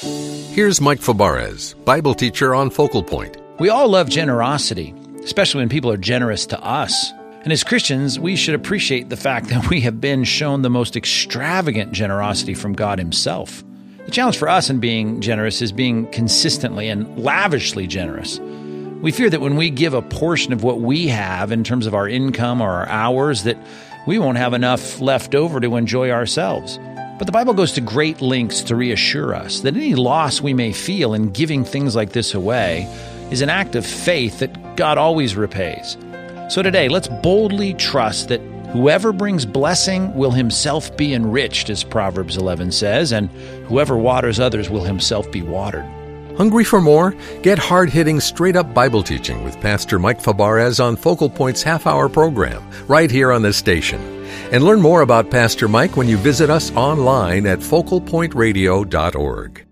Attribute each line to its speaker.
Speaker 1: Here's Mike Fabarez, Bible teacher on Focal Point.
Speaker 2: We all love generosity, especially when people are generous to us. And as Christians, we should appreciate the fact that we have been shown the most extravagant generosity from God Himself. The challenge for us in being generous is being consistently and lavishly generous. We fear that when we give a portion of what we have in terms of our income or our hours, that we won't have enough left over to enjoy ourselves. But the Bible goes to great lengths to reassure us that any loss we may feel in giving things like this away is an act of faith that God always repays. So today, let's boldly trust that whoever brings blessing will himself be enriched, as Proverbs 11 says, and whoever waters others will himself be watered.
Speaker 1: Hungry for more? Get hard hitting, straight up Bible teaching with Pastor Mike Fabarez on Focal Point's half hour program, right here on this station. And learn more about Pastor Mike when you visit us online at focalpointradio.org.